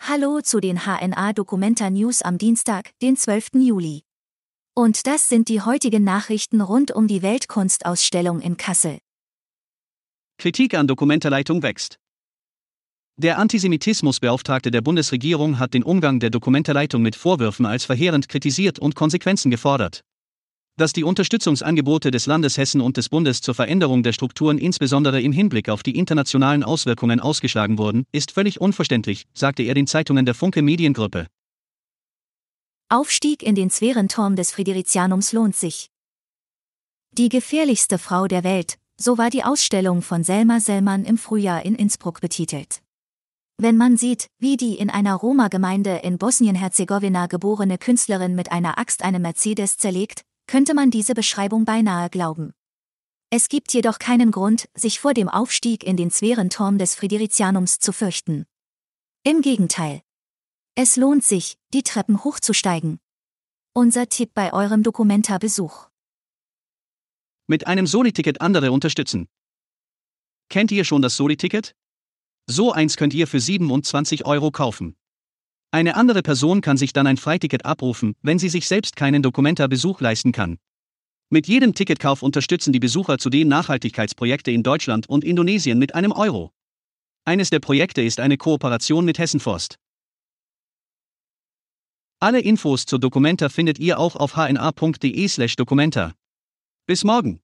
Hallo zu den HNA Documenta News am Dienstag, den 12. Juli. Und das sind die heutigen Nachrichten rund um die Weltkunstausstellung in Kassel. Kritik an Dokumentarleitung wächst. Der Antisemitismusbeauftragte der Bundesregierung hat den Umgang der Dokumentarleitung mit Vorwürfen als verheerend kritisiert und Konsequenzen gefordert. Dass die Unterstützungsangebote des Landes Hessen und des Bundes zur Veränderung der Strukturen insbesondere im Hinblick auf die internationalen Auswirkungen ausgeschlagen wurden, ist völlig unverständlich, sagte er den Zeitungen der Funke Mediengruppe. Aufstieg in den Sphärenturm des Fridericianums lohnt sich. Die gefährlichste Frau der Welt, so war die Ausstellung von Selma Sellmann im Frühjahr in Innsbruck betitelt. Wenn man sieht, wie die in einer Roma-Gemeinde in Bosnien-Herzegowina geborene Künstlerin mit einer Axt eine Mercedes zerlegt, könnte man diese Beschreibung beinahe glauben. Es gibt jedoch keinen Grund, sich vor dem Aufstieg in den Sphärenturm des Fridericianums zu fürchten. Im Gegenteil. Es lohnt sich, die Treppen hochzusteigen. Unser Tipp bei eurem Dokumenta-Besuch. Mit einem Soli-Ticket andere unterstützen. Kennt ihr schon das Soli-Ticket? So eins könnt ihr für 27 Euro kaufen. Eine andere Person kann sich dann ein Freiticket abrufen, wenn sie sich selbst keinen Dokumenta-Besuch leisten kann. Mit jedem Ticketkauf unterstützen die Besucher zudem Nachhaltigkeitsprojekte in Deutschland und Indonesien mit einem Euro. Eines der Projekte ist eine Kooperation mit Hessenforst. Alle Infos zur Documenta findet ihr auch auf hna.de/documenta. Bis morgen.